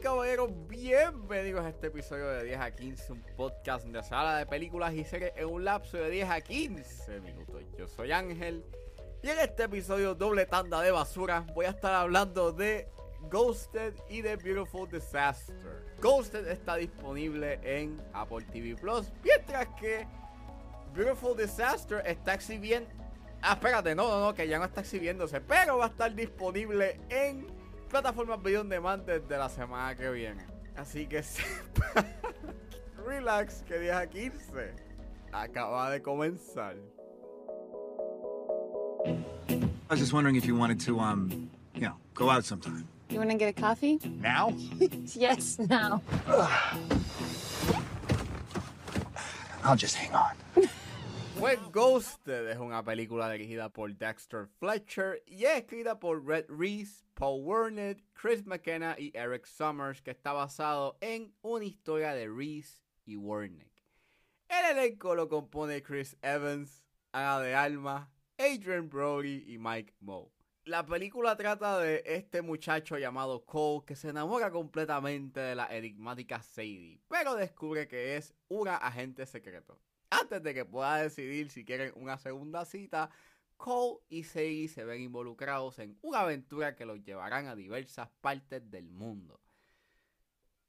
Caballeros, bienvenidos a este episodio de 10 a 15, un podcast de sala de películas y series en un lapso de 10 a 15 minutos. Yo soy Ángel y en este episodio doble tanda de basura voy a estar hablando de Ghosted y de Beautiful Disaster. Ghosted está disponible en Apple TV Plus, mientras que Beautiful Disaster está exhibiendo... Ah, espérate, no, no, no, que ya no está exhibiéndose, pero va a estar disponible en plataformas video on demand desde la semana que viene. Así que relax, que 10 a 15 acaba de comenzar. I was just wondering if you wanted to, um, you know, go out sometime. You want to get a coffee? Now? Yes, now. I'll just hang on. Pues Ghosted es una película dirigida por Dexter Fletcher y es escrita por Red Reese, Paul Wernick, Chris McKenna y Eric Summers, que está basado en una historia de Reese y Wernick. El elenco lo compone Chris Evans, Ana de Alma, Adrian Brody y Mike Moe. La película trata de este muchacho llamado Cole que se enamora completamente de la enigmática Sadie, pero descubre que es una agente secreto. Antes de que pueda decidir si quieren una segunda cita, Cole y Sadie se ven involucrados en una aventura que los llevarán a diversas partes del mundo.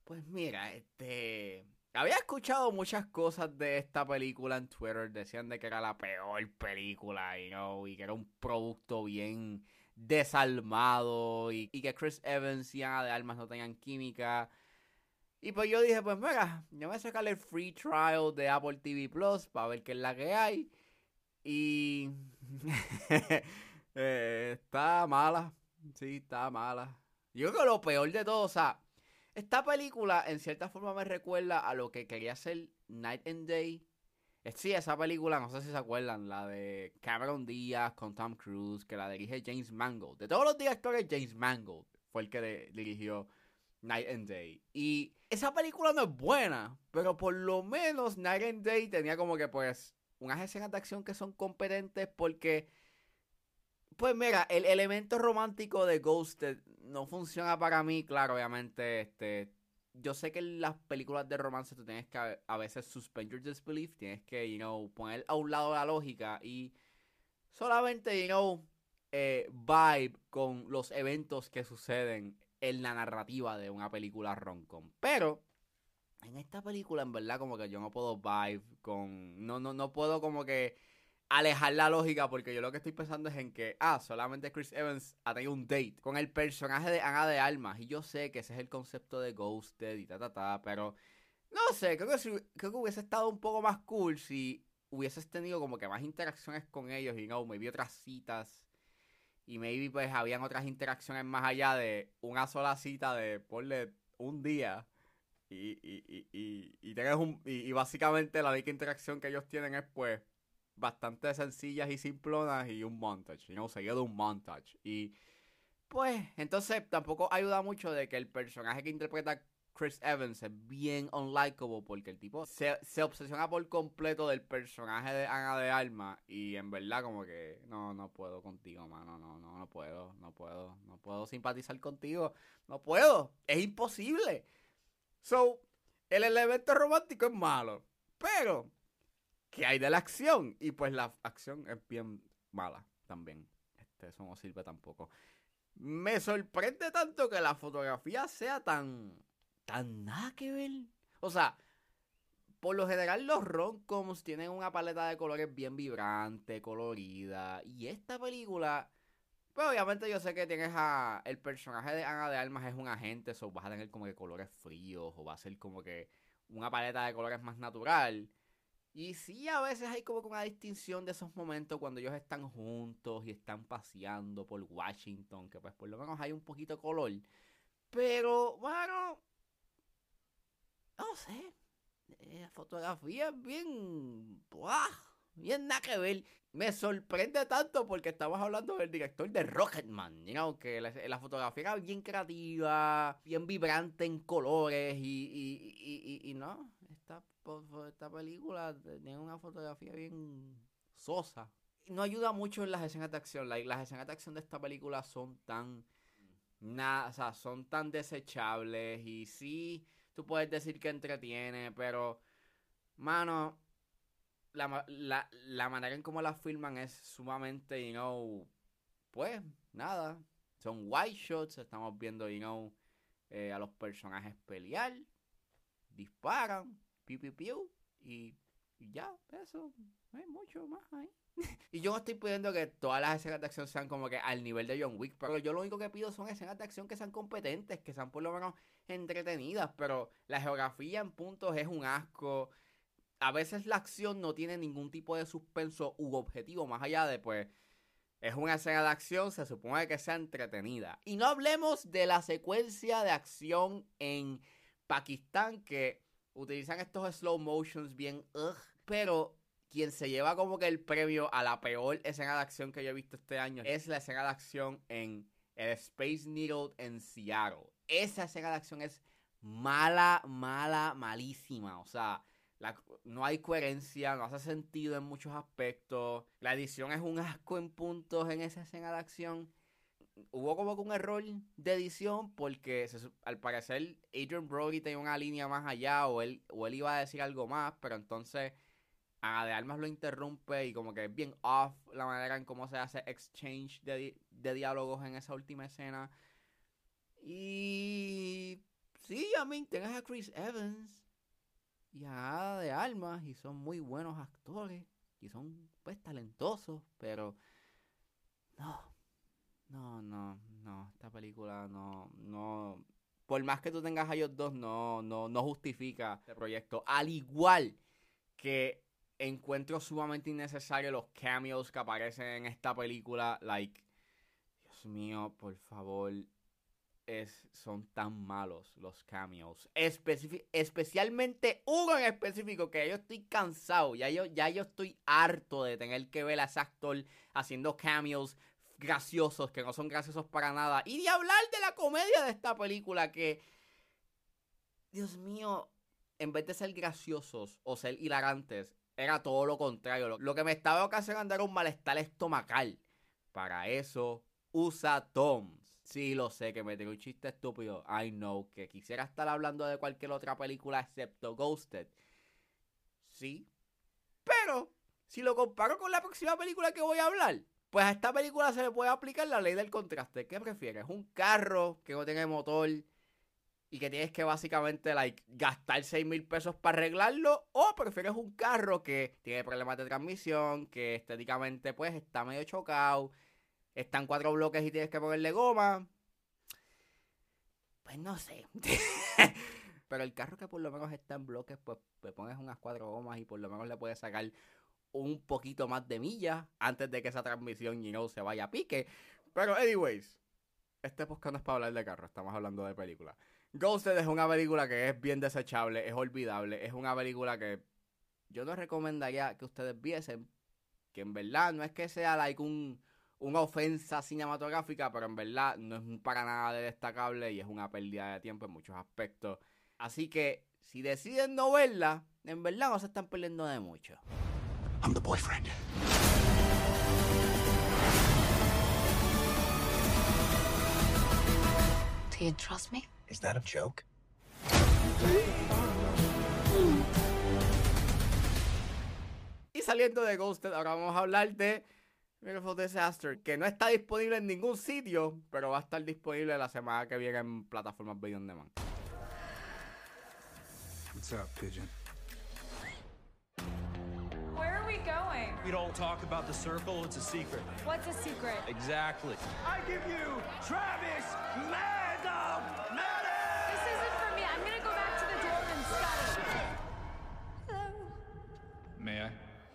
Pues mira, este... Había escuchado muchas cosas de esta película en Twitter. Decían de que era la peor película, you know, y que era un producto bien desalmado y, que Chris Evans y Ana de Almas no tenían química. Y pues yo dije, pues mira, yo voy a sacarle el free trial de Apple TV Plus para ver qué es la que hay. Y eh, está mala, sí, está mala. Yo creo que lo peor de todo, o sea, esta película en cierta forma me recuerda a lo que quería hacer Night and Day. Eh, Sí, esa película, no sé si se acuerdan, la de Cameron Díaz con Tom Cruise, que la dirige James Mangold. De todos los directores, James Mangold fue el que dirigió Night and Day. Y esa película no es buena, pero por lo menos Night and Day tenía como que pues unas escenas de acción que son competentes porque, pues mira, el elemento romántico de Ghosted no funciona para mí, claro, obviamente, este... Yo sé que en las películas de romance tú tienes que a, veces suspend your disbelief, tienes que, you know, poner a un lado la lógica y solamente, you know, eh, vibe con los eventos que suceden en la narrativa de una película rom-com. Pero en esta película, en verdad, como que yo no puedo vibe con. No, no, no puedo como que alejar la lógica porque yo lo que estoy pensando es en que, ah, solamente Chris Evans ha tenido un date con el personaje de Ana de Almas. Y yo sé que ese es el concepto de Ghosted y ta, ta, ta, pero no sé, creo que, si- creo que hubiese estado un poco más cool si hubieses tenido como que más interacciones con ellos y no, maybe otras citas. Y maybe pues habían otras interacciones más allá de una sola cita de ponle un día. Y, y, y, y, tienes un, y, básicamente la única interacción que ellos tienen es pues bastante sencillas y simplonas y un montage, seguido de un montage. Y pues, entonces tampoco ayuda mucho de que el personaje que interpreta Chris Evans es bien unlikable porque el tipo se, se obsesiona por completo del personaje de Ana de Alma y en verdad como que no, no puedo contigo, mano, no, no, no puedo, no puedo, no puedo simpatizar contigo, no puedo, es imposible. So, el elemento romántico es malo, pero ¿qué hay de la acción? Y pues la acción es bien mala también. Este, eso no sirve tampoco. Me sorprende tanto que la fotografía sea tan. Tan nada que ver. O sea, por lo general los romcoms tienen una paleta de colores bien vibrante, colorida. Y esta película. Pues obviamente yo sé que tienes a. El personaje de Ana de Almas es un agente, eso vas a tener como que colores fríos, o va a ser como que una paleta de colores más natural. Y sí, a veces hay como que una distinción de esos momentos cuando ellos están juntos y están paseando por Washington, que pues por lo menos hay un poquito de color. Pero, bueno, no sé. eh, La fotografía es bien... ¡buah! Bien nada que ver. Me sorprende tanto porque estamos hablando del director de Rocketman, you que la, la fotografía era bien creativa, bien vibrante en colores y, y, y, no, esta, esta película tiene una fotografía bien sosa. No ayuda mucho en las escenas de acción, like, las escenas de acción de esta película son tan nada, o sea, son tan desechables y sí, tú puedes decir que entretiene, pero, mano, la, la, la manera en cómo la filman es sumamente, you know, pues, nada, son white shots, estamos viendo, you know, eh, a los personajes pelear, disparan, piu, piu, piu, y, ya, eso, hay mucho más ahí. Y yo no estoy pidiendo que todas las escenas de acción sean como que al nivel de John Wick, pero yo lo único que pido son escenas de acción que sean competentes, que sean por lo menos entretenidas, pero la geografía en puntos es un asco. A veces la acción no tiene ningún tipo de suspenso u objetivo más allá de pues es una escena de acción, se supone que sea entretenida. Y no hablemos de la secuencia de acción en Pakistán que utilizan estos slow motions bien ugh, pero quien se lleva como que el premio a la peor escena de acción que yo he visto este año es la escena de acción en el Space Needle en Seattle. Esa escena de acción es mala, mala, malísima. O sea, no hay coherencia, no hace sentido en muchos aspectos. La edición es un asco en puntos en esa escena de acción. Hubo como que un error de edición porque al parecer Adrian Brody tenía una línea más allá o él, o él iba a decir algo más, pero entonces Ana de Armas lo interrumpe y como que es bien off la manera en cómo se hace exchange de, di- de diálogos en esa última escena. Y sí, a mí tengas a Chris Evans y a Ana de Armas y son muy buenos actores y son pues talentosos, pero no, no, no, no, esta película no, no, por más que tú tengas a ellos dos, no, no, no justifica este proyecto. Al igual que encuentro sumamente innecesario los cameos que aparecen en esta película. Like, Dios mío, por favor. Es, son tan malos los cameos. Especialmente uno en específico que yo estoy cansado. Ya yo, ya yo estoy harto de tener que ver a ese actor haciendo cameos graciosos que no son graciosos para nada. Y de hablar de la comedia de esta película que... Dios mío, en vez de ser graciosos o ser hilarantes, era todo lo contrario. Lo, que me estaba ocasionando era un malestar estomacal. Para eso, usa Toms. Sí, lo sé, que me tiró un chiste estúpido. I know, que quisiera estar hablando de cualquier otra película excepto Ghosted. Sí. Pero, si lo comparo con la próxima película que voy a hablar, pues a esta película se le puede aplicar la ley del contraste. ¿Qué prefieres? ¿Un carro que no tiene motor y que tienes que básicamente like, gastar 6 mil pesos para arreglarlo? ¿O prefieres un carro que tiene problemas de transmisión, que estéticamente pues está medio chocado, están cuatro bloques y tienes que ponerle goma? Pues no sé. Pero el carro que por lo menos está en bloques, pues le pones unas cuatro gomas y por lo menos le puedes sacar un poquito más de millas antes de que esa transmisión, you know, se vaya a pique. Pero, anyways, este podcast no es para hablar de carro, estamos hablando de película. Ghosted es una película que es bien desechable, es olvidable, es una película que yo no recomendaría que ustedes viesen, que en verdad no es que sea like un, una ofensa cinematográfica, pero en verdad no es para nada de destacable y es una pérdida de tiempo en muchos aspectos. Así que si deciden no verla, en verdad no se están perdiendo de mucho. I'm the boyfriend. Do you trust me? Is that a joke? Y saliendo de Ghosted, ahora vamos a hablar de Beautiful Disaster, que no está disponible en ningún sitio, pero va a estar disponible la semana que viene en plataformas Video On Demand. What's up, Pigeon? Where are we going? We don't talk about the circle, it's a secret. What's a secret? Exactly. I give you Travis Maddow! This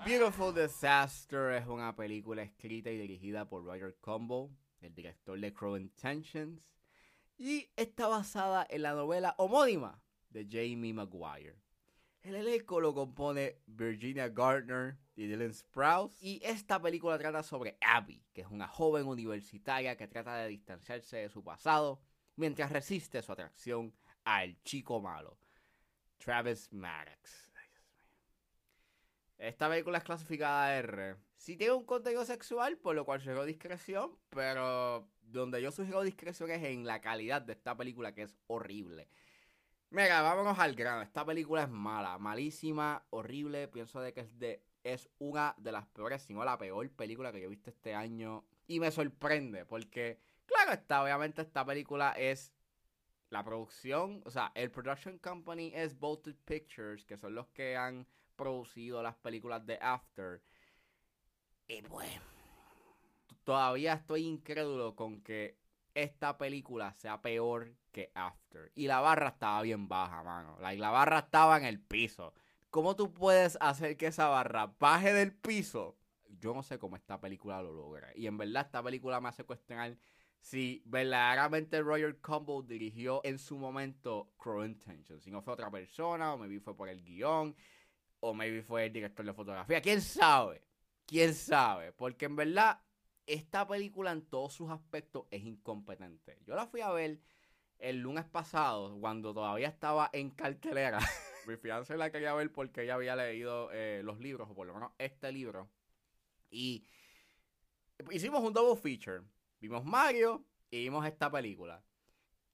Beautiful Disaster es una película escrita y dirigida por Roger Combo, el director de Crow Intentions, y está basada en la novela homónima de Jamie Maguire. El elenco lo compone Virginia Gardner y Dylan Sprouse. Y esta película trata sobre Abby, que es una joven universitaria que trata de distanciarse de su pasado mientras resiste su atracción al chico malo, Travis Maddox. Esta película es clasificada R. Sí tiene un contenido sexual, por lo cual llegó discreción, pero donde yo sugiero discreción es en la calidad de esta película, que es horrible. Mira, vámonos al grano. Esta película es mala, malísima, horrible. Pienso de que es, de, es una de las peores, si no la peor película que yo he visto este año. Y me sorprende, porque, claro está, obviamente esta película es la producción, o sea, el production company es Bolted Pictures, que son los que han producido las películas de After. Y pues, todavía estoy incrédulo con que esta película sea peor que After. Y la barra estaba bien baja, mano. La, la barra estaba en el piso. ¿Cómo tú puedes hacer que esa barra baje del piso? Yo no sé cómo esta película lo logra. Y en verdad esta película me hace cuestionar si verdaderamente Roger Campbell dirigió en su momento Crow Intention. Si no fue otra persona, o maybe fue por el guion, o maybe fue el director de fotografía. ¿Quién sabe? ¿Quién sabe? Porque en verdad, esta película en todos sus aspectos es incompetente. Yo la fui a ver el lunes pasado, cuando todavía estaba en cartelera. Mi fianza la quería ver porque ella había leído eh, los libros, o por lo menos este libro. Y hicimos un double feature. Vimos Mario y vimos esta película.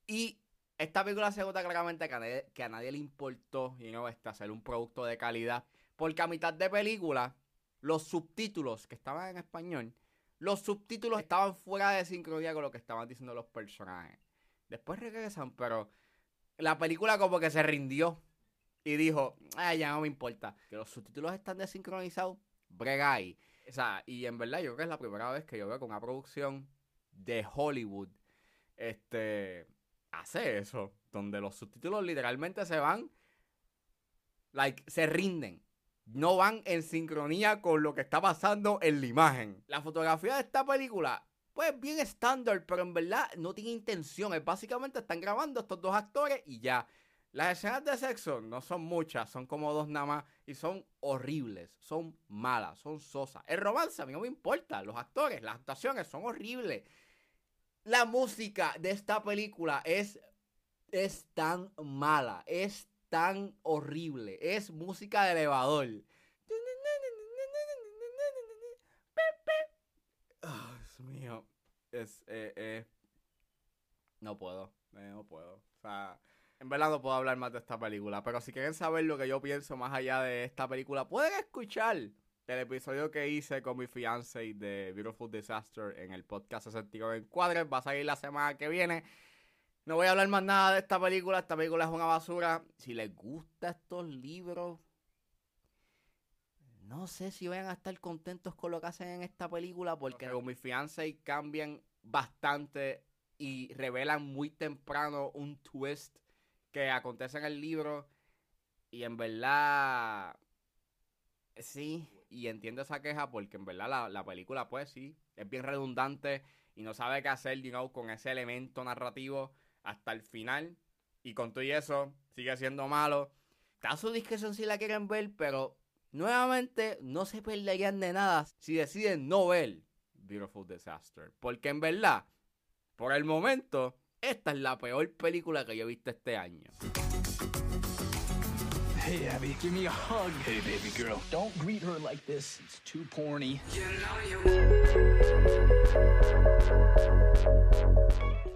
Y esta película se nota claramente que a nadie, que le importó you know, este, hacer un producto de calidad. Porque a mitad de película, los subtítulos que estaban en español, los subtítulos estaban fuera de sincronía con lo que estaban diciendo los personajes. Después regresan, pero la película como que se rindió y dijo, ay, ya no me importa. Que los subtítulos están desincronizados, brega ahí. O sea, y en verdad yo creo que es la primera vez que yo veo con una producción de Hollywood este hace eso, donde los subtítulos literalmente se van like se rinden. No van en sincronía con lo que está pasando en la imagen. La fotografía de esta película pues bien estándar, pero en verdad no tiene intención. Es básicamente están grabando estos dos actores y ya. Las escenas de sexo no son muchas, son como dos nada más y son horribles, son malas, son sosas. El romance a mí no me importa, los actores, las actuaciones son horribles. La música de esta película es, es tan mala, es tan horrible, es música de elevador. Oh, Dios mío, es, eh, eh, no puedo, eh, no puedo. O sea, en verdad no puedo hablar más de esta película, pero si quieren saber lo que yo pienso más allá de esta película, pueden escuchar el episodio que hice con mi fiance de Beautiful Disaster en el podcast 69 Encuadres. Va a salir la semana que viene. No voy a hablar más nada de esta película. Esta película es una basura. Si les gustan estos libros, no sé si vayan a estar contentos con lo que hacen en esta película. Porque con mi fiance cambian bastante y revelan muy temprano un twist que acontece en el libro. Y en verdad, sí, y entiendo esa queja porque en verdad la, la, película, pues sí, es bien redundante y no sabe qué hacer, you know, con ese elemento narrativo hasta el final. Y con todo y eso, sigue siendo malo. Está a su discreción si la quieren ver, pero nuevamente no se perderían de nada si deciden no ver Beautiful Disaster. Porque en verdad, por el momento, esta es la peor película que yo he visto este año. Hey, Abby, give me a hug. Hey, baby girl. Don't greet her like this. It's too porny.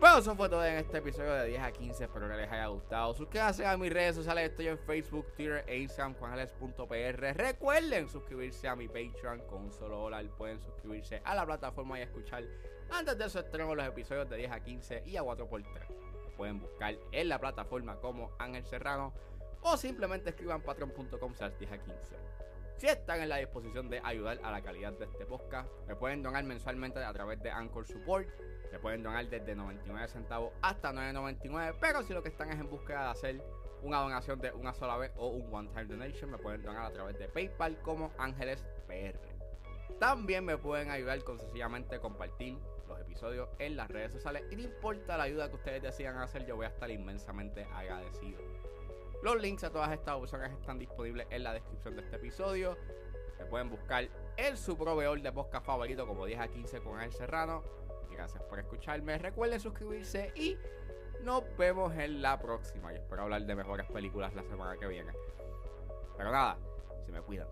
Bueno, eso fue todo en este episodio de 10 a 15. Espero que les haya gustado. Suscríbanse a mis redes sociales. Estoy en Facebook, Twitter e Instagram, juanjales.pr. Recuerden suscribirse a mi Patreon con un solo dólar. Pueden suscribirse a la plataforma y escuchar antes de su estreno los episodios de 10 a 15 y a 4x3. Pueden buscar en la plataforma como Ángel Serrano o simplemente escriban patreon.com 10 a 15. Si están en la disposición de ayudar a la calidad de este podcast, me pueden donar mensualmente a través de Anchor Support. Me pueden donar desde 99 centavos hasta 9.99. Pero si lo que están es en búsqueda de hacer una donación de una sola vez o un one-time donation, me pueden donar a través de PayPal como Ángeles PR. También me pueden ayudar con sencillamente compartir los episodios en las redes sociales. Y no importa la ayuda que ustedes decidan hacer, yo voy a estar inmensamente agradecido. Los links a todas estas opciones están disponibles en la descripción de este episodio. Se pueden buscar en su proveedor de podcast favorito como 10 a 15 con El Serrano. Gracias por escucharme. Recuerden suscribirse y nos vemos en la próxima. Yo espero hablar de mejores películas la semana que viene. Pero nada, se me cuidan.